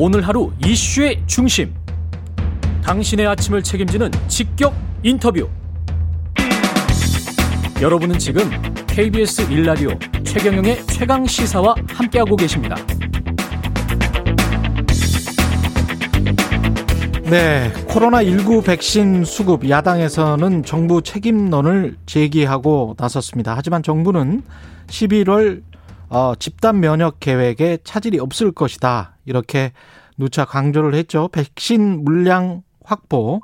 오늘 하루 이슈의 중심. 당신의 아침을 책임지는 직격 인터뷰. 여러분은 지금 KBS 일라디오 최경영의 최강 시사와 함께하고 계십니다. 네, 코로나19 백신 수급 야당에서는 정부 책임론을 제기하고 나섰습니다. 하지만 정부는 11월 어, 집단 면역 계획에 차질이 없을 것이다. 이렇게 누차 강조를 했죠. 백신 물량 확보,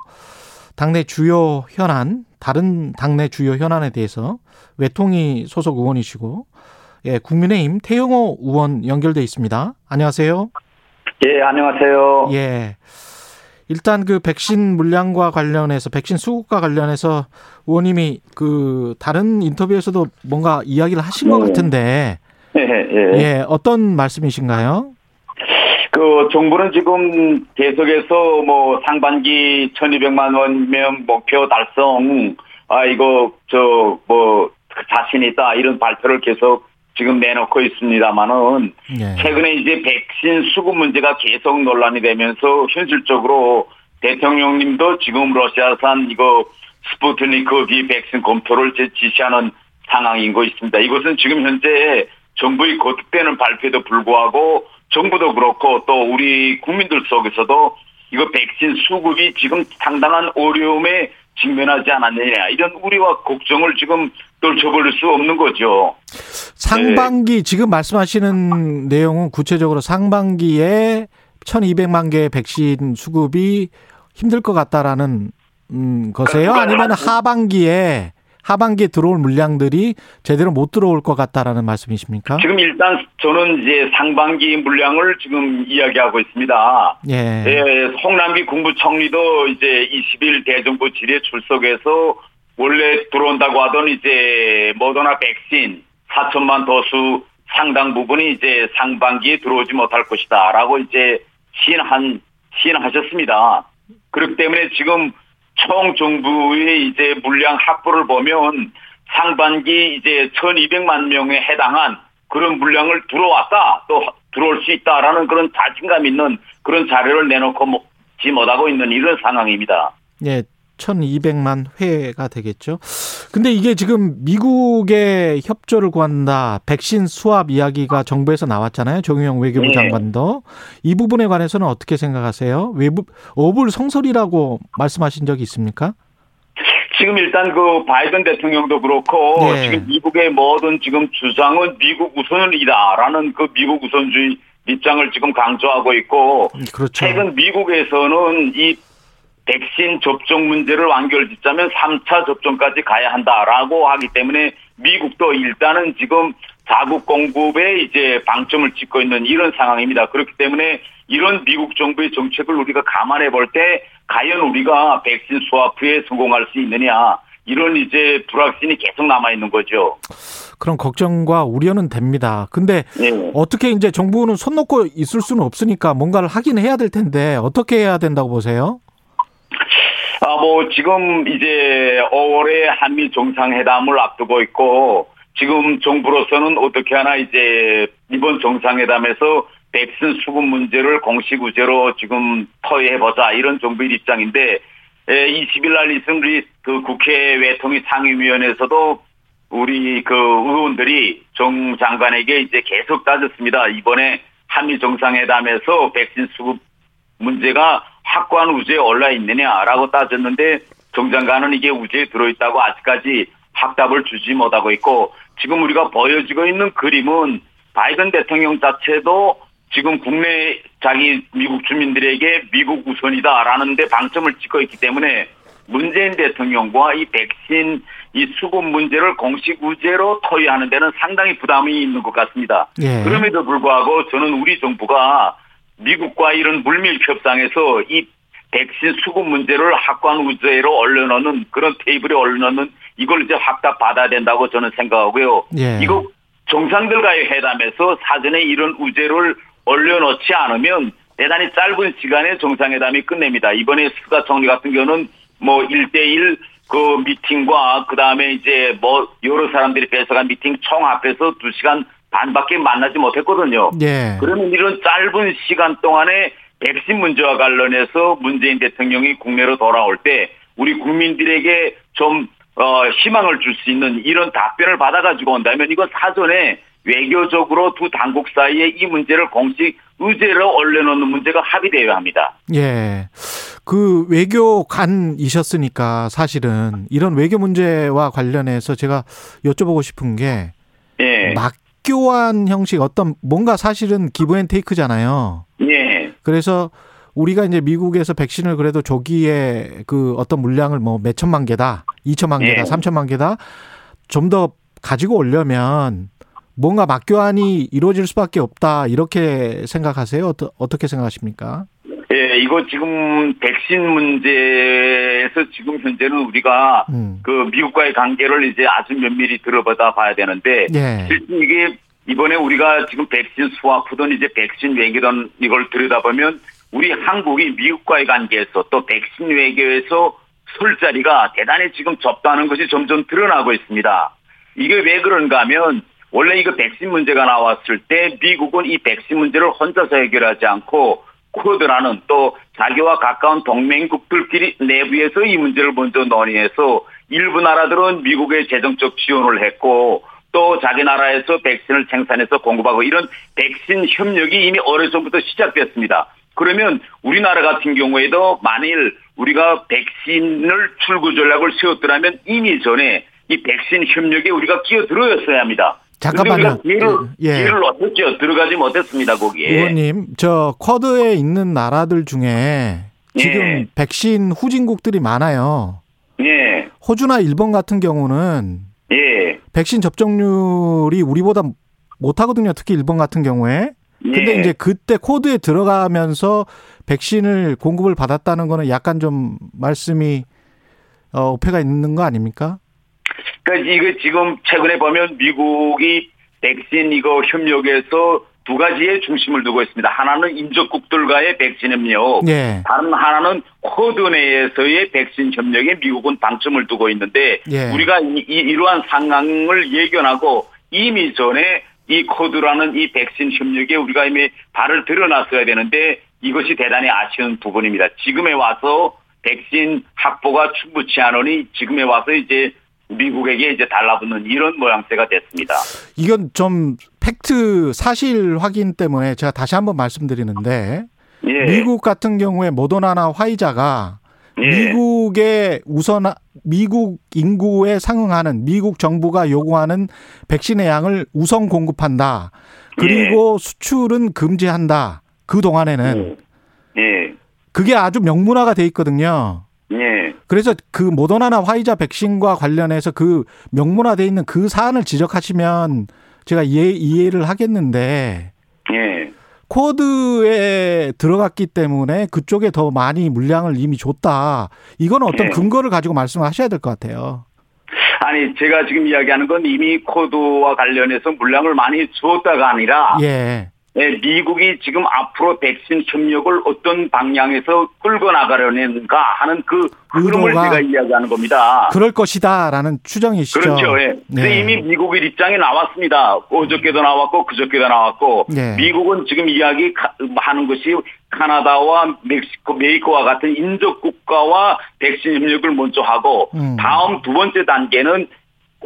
당내 주요 현안, 다른 당내 주요 현안에 대해서 외통위 소속 의원이시고, 예, 국민의힘 태영호 의원 연결돼 있습니다. 안녕하세요. 예, 안녕하세요. 예. 일단 그 백신 물량과 관련해서 백신 수급과 관련해서 의원님이 그 다른 인터뷰에서도 뭔가 이야기를 하신 것 네. 같은데 예, 예. 예 어떤 말씀이신가요? 그 정부는 지금 계속해서 뭐 상반기 1,200만 원명 목표 달성, 아 이거 저 뭐 자신 있다 이런 발표를 계속 지금 내놓고 있습니다만은 예. 최근에 이제 백신 수급 문제가 계속 논란이 되면서 현실적으로 대통령님도 지금 러시아산 이거 스푸트니크 B 백신 검토를 지시하는 상황인 거 있습니다. 이것은 지금 현재 정부의 거듭되는 발표에도 불구하고 정부도 그렇고 또 우리 국민들 속에서도 이거 백신 수급이 지금 상당한 어려움에 직면하지 않았느냐 이런 우려와 걱정을 지금 떨쳐버릴 수 없는 거죠. 상반기 지금 말씀하시는 내용은 구체적으로 상반기에 1,200만 개의 백신 수급이 힘들 것 같다라는 음, 거세요? 아니면 하반기에 하반기에 들어올 물량들이 제대로 못 들어올 것 같다라는 말씀이십니까? 지금 일단 저는 이제 상반기 물량을 지금 이야기하고 있습니다. 예. 예, 홍남기 국무총리도 이제 20일 대정부 질의에 출석해서 원래 들어온다고 하던 이제 모더나 백신 4천만 도수 상당 부분이 이제 상반기에 들어오지 못할 것이다라고 이제 시인한 시인하셨습니다. 그렇기 때문에 지금 총 정부의 이제 물량 확보를 보면 상반기 이제 1,200만 명에 해당한 그런 물량을 들어왔다 또 들어올 수 있다라는 그런 자신감 있는 그런 자료를 내놓고 지 못하고 있는 이런 상황입니다. 예. 1200만 회가 되겠죠. 근데 이게 지금 미국의 협조를 구한다. 백신 수합 이야기가 정부에서 나왔잖아요. 정유영 외교부 네. 장관도. 이 부분에 관해서는 어떻게 생각하세요? 외부 어불 성설이라고 말씀하신 적이 있습니까? 지금 일단 그 바이든 대통령도 그렇고 네. 지금 미국의 모든 지금 주장은 미국 우선이다라는 그 미국 우선주의 입장을 지금 강조하고 있고 그렇죠. 최근 미국에서는 이 백신 접종 문제를 완결 짓자면 3차 접종까지 가야 한다라고 하기 때문에 미국도 일단은 지금 자국 공급에 이제 방점을 찍고 있는 이런 상황입니다. 그렇기 때문에 이런 미국 정부의 정책을 우리가 감안해 볼 때 과연 우리가 백신 수합 후에 성공할 수 있느냐 이런 이제 불확신이 계속 남아 있는 거죠. 그런 걱정과 우려는 됩니다. 근데 네. 어떻게 이제 정부는 손 놓고 있을 수는 없으니까 뭔가를 하긴 해야 될 텐데 어떻게 해야 된다고 보세요? 아, 뭐, 지금 이제 5월에 한미 정상회담을 앞두고 있고, 지금 정부로서는 어떻게 하나 이제 이번 정상회담에서 백신 수급 문제를 공식 우제로 지금 터의해보자 이런 정부의 입장인데, 20일 날 있은 우리 그 국회 외통위 상임위원회에서도 우리 그 의원들이 정 장관에게 이제 계속 따졌습니다. 이번에 한미 정상회담에서 백신 수급 문제가 확고한 우주에 올라 있느냐라고 따졌는데 정 장관은 이게 우주에 들어있다고 아직까지 확답을 주지 못하고 있고 지금 우리가 보여지고 있는 그림은 바이든 대통령 자체도 지금 국내 자기 미국 주민들에게 미국 우선이다라는 데 방점을 찍고 있기 때문에 문재인 대통령과 이 백신 이 수급 문제를 공식 우제로 토의하는 데는 상당히 부담이 있는 것 같습니다. 예. 그럼에도 불구하고 저는 우리 정부가 미국과 이런 물밀 협상에서 이 백신 수급 문제를 확고한 의제로 올려놓는 그런 테이블에 올려놓는 이걸 이제 확답 받아야 된다고 저는 생각하고요. 예. 이거 정상들과의 회담에서 사전에 이런 의제를 올려놓지 않으면 대단히 짧은 시간에 정상회담이 끝납니다. 이번에 스가 총리 같은 경우는 뭐 1대1 그 미팅과 그 다음에 이제 뭐 여러 사람들이 배석한 미팅 총 합해서 2시간 반밖에 만나지 못했거든요. 예. 그러면 이런 짧은 시간 동안에 백신 문제와 관련해서 문재인 대통령이 국내로 돌아올 때 우리 국민들에게 좀 어, 희망을 줄 수 있는 이런 답변을 받아가지고 온다면 이거 사전에 외교적으로 두 당국 사이에 이 문제를 공식 의제로 올려놓는 문제가 합의되어야 합니다. 예. 그 외교관이셨으니까 사실은 이런 외교 문제와 관련해서 제가 여쭤보고 싶은 게 예. 막 교환 형식 어떤 뭔가 사실은 기브앤테이크잖아요. 예. 그래서 우리가 이제 미국에서 백신을 그래도 조기에 그 어떤 물량을 뭐 몇 천만 개다, 이천만 개다, 예. 삼천만 개다 좀 더 가지고 오려면 뭔가 막교환이 이루어질 수밖에 없다 이렇게 생각하세요? 어떠, 어떻게 생각하십니까? 예, 이거 지금 백신 문제에서 지금 현재는 우리가 음. 그 미국과의 관계를 이제 아주 면밀히 들어보다 봐야 되는데 예. 실제 이게 이번에 우리가 지금 백신 수확후든 이제 백신 외교든 이걸 들여다보면 우리 한국이 미국과의 관계에서 또 백신 외교에서 설 자리가 대단히 지금 좁다는 것이 점점 드러나고 있습니다. 이게 왜 그런가 하면 원래 이거 백신 문제가 나왔을 때 미국은 이 백신 문제를 혼자서 해결하지 않고 쿼드라는 또 자기와 가까운 동맹국들끼리 내부에서 이 문제를 먼저 논의해서 일부 나라들은 미국의 재정적 지원을 했고 또 자기 나라에서 백신을 생산해서 공급하고 이런 백신 협력이 이미 오래전부터 시작됐습니다. 그러면 우리나라 같은 경우에도 만일 우리가 백신을 출구 전략을 세웠더라면 이미 전에 이 백신 협력에 우리가 끼어들어였어야 합니다. 잠깐만요. 기회를, 예. 기회를 얻었죠. 들어가지 못했습니다, 거기에. 의원님, 저 쿼드에 있는 나라들 중에 지금 예. 백신 후진국들이 많아요. 예, 호주나 일본 같은 경우는 예. 백신 접종률이 우리보다 못하거든요. 특히 일본 같은 경우에. 근데 예. 이제 그때 쿼드에 들어가면서 백신을 공급을 받았다는 거는 약간 좀 말씀이 어, 오해가 있는 거 아닙니까? 그러니까 이거 지금 최근에 보면 미국이 백신 이거 협력에서 두 가지의 중심을 두고 있습니다. 하나는 인접국들과의 백신 협력, 예. 다른 하나는 쿼드 내에서의 백신 협력에 미국은 방점을 두고 있는데 예. 우리가 이, 이- 이러한 상황을 예견하고 이미 전에 이 쿼드라는 이 백신 협력에 우리가 이미 발을 들여놨어야 되는데 이것이 대단히 아쉬운 부분입니다. 지금에 와서 백신 확보가 충분치 않으니 지금에 와서 이제 미국에게 이제 달라붙는 이런 모양새가 됐습니다. 이건 좀 팩트 사실 확인 때문에 제가 다시 한번 말씀드리는데 예. 미국 같은 경우에 모더나나 화이자가 예. 미국의 우선 미국 인구에 상응하는 미국 정부가 요구하는 백신의 양을 우선 공급한다. 그리고 수출은 금지한다. 그 동안에는 예. 그게 아주 명문화가 돼 있거든요. 예. 그래서 그 모더나나 화이자 백신과 관련해서 그 명문화돼 있는 그 사안을 지적하시면 제가 이해, 이해를 하겠는데 예. 코드에 들어갔기 때문에 그쪽에 더 많이 물량을 이미 줬다. 이건 어떤 네. 근거를 가지고 말씀을 하셔야 될 것 같아요. 아니 제가 지금 이야기하는 건 이미 코드와 관련해서 물량을 많이 주었다가 아니라 예. 예, 미국이 지금 앞으로 백신 협력을 어떤 방향에서 끌고 나가려는가 하는 그 흐름을 제가 이야기하는 겁니다. 그럴 것이다라는 추정이시죠. 그렇죠. 예. 네. 이미 미국의 입장이 나왔습니다. 어저께도 나왔고 그저께도 나왔고 네. 미국은 지금 이야기 가- 하는 것이 카나다와 멕시코, 메이코와 같은 인접 국가와 백신 협력을 먼저 하고 음. 다음 두 번째 단계는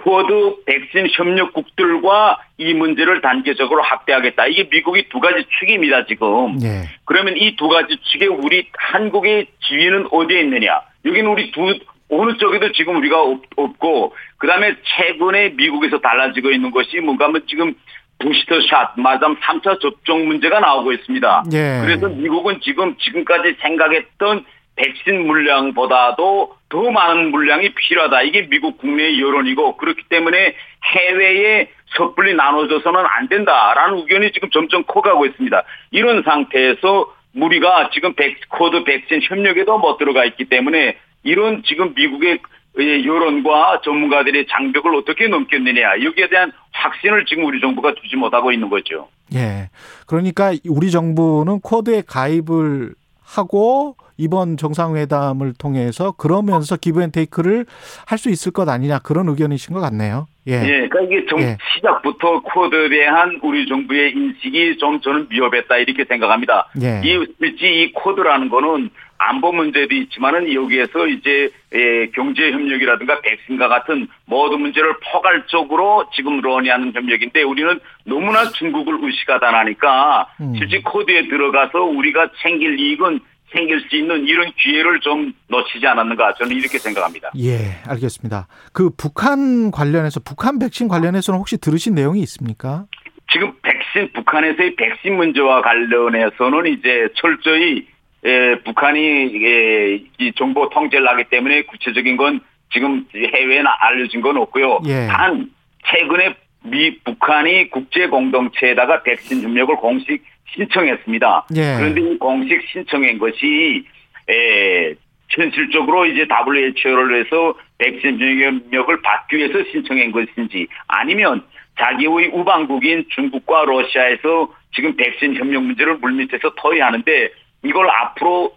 쿼드 백신 협력국들과 이 문제를 단계적으로 확대하겠다. 이게 미국이 두 가지 축입니다, 지금. 예. 그러면 이 두 가지 축에 우리 한국의 지위는 어디에 있느냐? 여기는 우리 두 어느 쪽에도 지금 우리가 없, 없고 그 다음에 최근에 미국에서 달라지고 있는 것이 뭔가 하면 지금 부스터샷 말하자면 3차 접종 문제가 나오고 있습니다. 예. 그래서 미국은 지금 지금까지 생각했던 백신 물량보다도 더 많은 물량이 필요하다. 이게 미국 국내의 여론이고 그렇기 때문에 해외에 섣불리 나눠줘서는 안 된다라는 의견이 지금 점점 커가고 있습니다. 이런 상태에서 우리가 지금 백, 쿼드 백신 협력에도 못 들어가 있기 때문에 이런 지금 미국의 여론과 전문가들의 장벽을 어떻게 넘겼느냐 여기에 대한 확신을 지금 우리 정부가 두지 못하고 있는 거죠. 예. 그러니까 우리 정부는 쿼드에 가입을 하고 이번 정상회담을 통해서 그러면서 give and take를 할 수 있을 것 아니냐 그런 의견이신 것 같네요. 예. 예, 그러니까 이게 정, 예. 시작부터 코드에 대한 우리 정부의 인식이 좀 저는 미흡했다 이렇게 생각합니다. 예. 이 실제 이 코드라는 거는 안보 문제도 있지만은 여기에서 이제 예, 경제 협력이라든가 백신과 같은 모든 문제를 포괄적으로 지금 논의하는 협력인데 우리는 너무나 중국을 의식하다 나니까 음. 실제 코드에 들어가서 우리가 챙길 이익은 생길 수 있는 이런 기회를 좀 놓치지 않았는가 저는 이렇게 생각합니다. 예, 알겠습니다. 그 북한 관련해서 북한 백신 관련해서는 혹시 들으신 내용이 있습니까? 지금 백신 북한에서의 백신 문제와 관련해서는 이제 철저히 예, 북한이 예, 이 정보 통제를 하기 때문에 구체적인 건 지금 해외에 알려진 건 없고요. 예. 단 최근에 미 북한이 국제 공동체에다가 백신 협력을 공식 신청했습니다. 예. 그런데 이 공식 신청한 것이 에, 현실적으로 이제 WHO를 해서 백신 협력을 받기 위해서 신청한 것인지 아니면 자기의 우방국인 중국과 러시아에서 지금 백신 협력 문제를 물밑에서 토의하는데 이걸 앞으로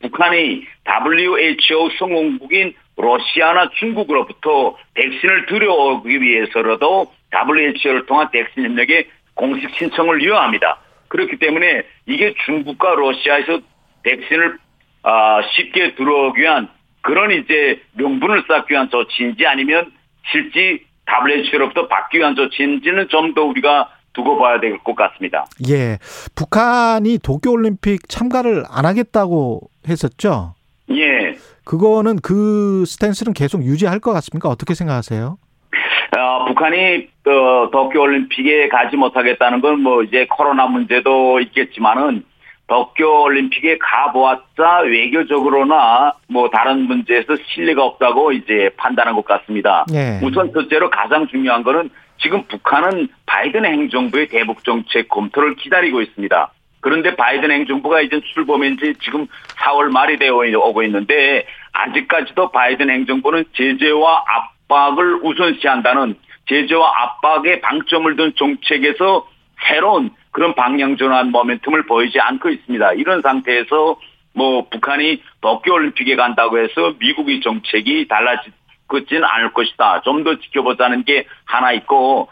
북한의 WHO 성원국인 러시아나 중국으로부터 백신을 들여오기 위해서라도 WHO를 통한 백신 협력에 공식 신청을 요합니다. 그렇기 때문에 이게 중국과 러시아에서 백신을 아, 쉽게 들어오기 위한 그런 이제 명분을 쌓기 위한 조치인지 아니면 실제 WHO로부터 받기 위한 조치인지는 좀 더 우리가 두고 봐야 될 것 같습니다. 예. 북한이 도쿄올림픽 참가를 안 하겠다고 했었죠? 예. 그거는 그 스탠스는 계속 유지할 것 같습니까? 어떻게 생각하세요? 어, 북한이 어, 도쿄올림픽에 가지 못하겠다는 건 뭐 이제 코로나 문제도 있겠지만은 도쿄올림픽에 가보았자 외교적으로나 뭐 다른 문제에서 신뢰가 없다고 이제 판단한 것 같습니다. 예. 우선 첫째로 가장 중요한 거는 지금 북한은 바이든 행정부의 대북 정책 검토를 기다리고 있습니다. 그런데 바이든 행정부가 이제 출범한 지 지금 4월 말이 되어 오고 있는데 아직까지도 바이든 행정부는 제재와 압 박을 우선시한다는 제재와 압박에 방점을 둔 정책에서 새로운 그런 방향 전환 모멘텀을 보이지 않고 있습니다. 이런 상태에서 뭐 북한이 도쿄올림픽에 간다고 해서 미국의 정책이 달라지지는 않을 것이다. 좀 더 지켜보자는 게 하나 있고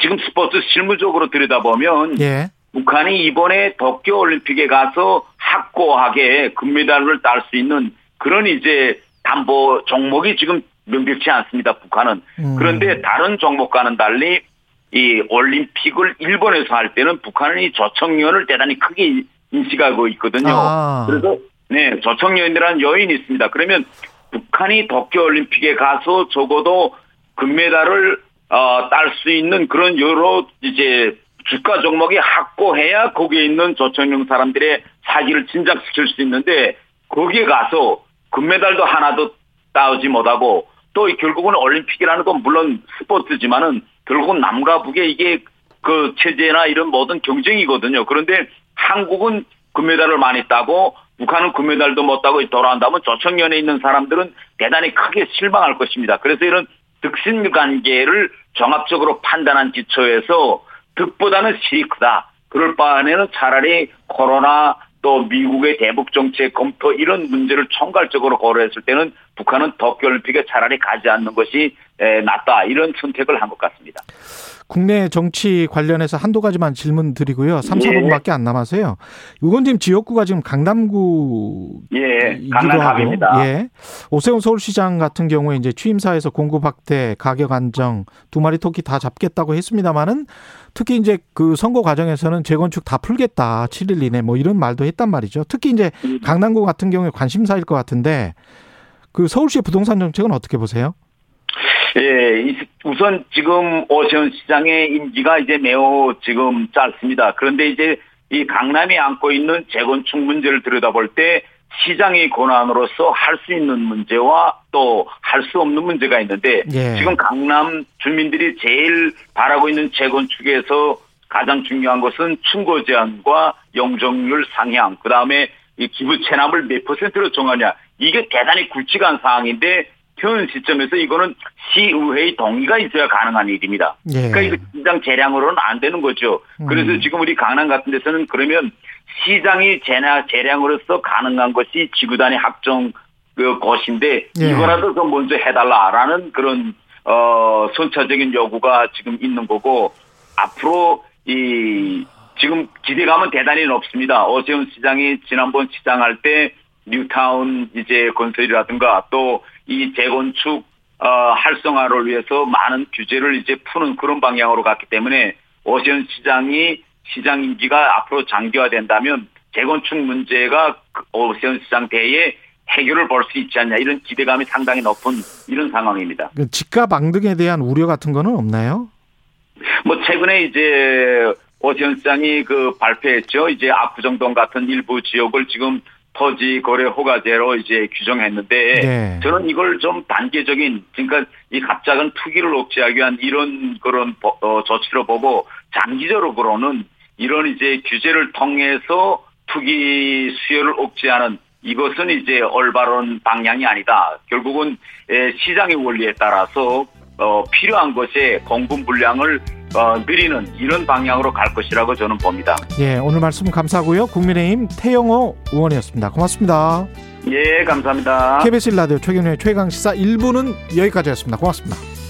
지금 스포츠 실무적으로 들여다보면 예. 북한이 이번에 도쿄올림픽에 가서 확고하게 금메달을 딸 수 있는 그런 이제 담보 종목이 지금 명백치 않습니다. 북한은. 음. 그런데 다른 종목과는 달리 이 올림픽을 일본에서 할 때는 북한이 조청년을 대단히 크게 인식하고 있거든요. 아. 그래서 네 조청년이라는 요인이 있습니다. 그러면 북한이 도쿄올림픽에 가서 적어도 금메달을 어, 딸 수 있는 그런 여러 이제 주가 종목이 확고해야 거기에 있는 조청용 사람들의 사기를 진작시킬 수 있는데 거기에 가서 금메달도 하나도 따오지 못하고 또 결국은 올림픽이라는 건 물론 스포츠지만은 결국은 남과 북의 이게 그 체제나 이런 모든 경쟁이거든요. 그런데 한국은 금메달을 많이 따고 북한은 금메달도 못 따고 돌아온다면 조청년에 있는 사람들은 대단히 크게 실망할 것입니다. 그래서 이런 득신 관계를 종합적으로 판단한 기초에서 득보다는 실이 크다. 그럴 바에는 차라리 코로나 또 미국의 대북 정책 검토 이런 문제를 총괄적으로 고려했을 때는 북한은 도쿄올림픽에 차라리 가지 않는 것이 에, 낫다 이런 선택을 한 것 같습니다. 국내 정치 관련해서 한두 가지만 질문 드리고요. 3, 예. 4분밖에 안 남아서요. 의원님 지역구가 지금 강남구 예, 이기도 강남갑입니다. 예. 오세훈 서울시장 같은 경우에 이제 취임사에서 공급 확대, 가격 안정, 두 마리 토끼 다 잡겠다고 했습니다만은 특히 이제 그 선거 과정에서는 재건축 다 풀겠다. 7일 이내 뭐 이런 말도 했단 말이죠. 특히 이제 음. 강남구 같은 경우에 관심사일 것 같은데 그 서울시의 부동산 정책은 어떻게 보세요? 예, 이- 우선 지금 오세훈 시장의 임기가 이제 매우 지금 짧습니다. 그런데 이제 이 강남이 안고 있는 재건축 문제를 들여다볼 때 시장의 권한으로서 할 수 있는 문제와 또 할 수 없는 문제가 있는데 예. 지금 강남 주민들이 제일 바라고 있는 재건축에서 가장 중요한 것은 충고 제한과 용적률 상향, 그 다음에 이 기부 체납을 몇 퍼센트로 정하냐 이게 대단히 굵직한 사항인데 현 시점에서 이거는 시의회의 동의가 있어야 가능한 일입니다. 예. 그러니까 이거 시장 재량으로는 안 되는 거죠. 그래서 음. 지금 우리 강남 같은 데서는 그러면 시장이 재량, 재량으로서 가능한 것이 지구 단위 확정 그 것인데 예. 이거라도 좀 먼저 해달라라는 그런 어, 선차적인 요구가 지금 있는 거고, 앞으로 이, 지금 기대감은 대단히 높습니다. 오세훈 시장이 지난번 시장할 때 뉴타운 이제 건설이라든가 또 이 재건축 어, 활성화를 위해서 많은 규제를 이제 푸는 그런 방향으로 갔기 때문에 오세훈 시장이 시장 임기가 앞으로 장기화된다면 재건축 문제가 그 오세훈 시장 대에 해결을 볼수 있지 않냐 이런 기대감이 상당히 높은 이런 상황입니다. 그 집값 앙등에 대한 우려 같은 거는 없나요? 뭐 최근에 이제 오세훈 시장이 그 발표했죠. 이제 압구정동 같은 일부 지역을 지금 토지 거래 허가제로 이제 규정했는데 네. 저는 이걸 좀 단계적인 그러니까 이 갑작은 투기를 억제하기 위한 이런 그런 보- 어, 조치로 보고 장기적으로는 이런 이제 규제를 통해서 투기 수요를 억제하는 이것은 이제 올바른 방향이 아니다. 결국은 에, 시장의 원리에 따라서 어, 필요한 것에 공급 물량을 어, 늘리는 이런 방향으로 갈 것이라고 저는 봅니다. 예, 오늘 말씀 감사하고요. 국민의힘 태영호 의원이었습니다. 고맙습니다. 예, 감사합니다. KBS 라디오 최경련의 최강 시사 1부는 여기까지였습니다. 고맙습니다.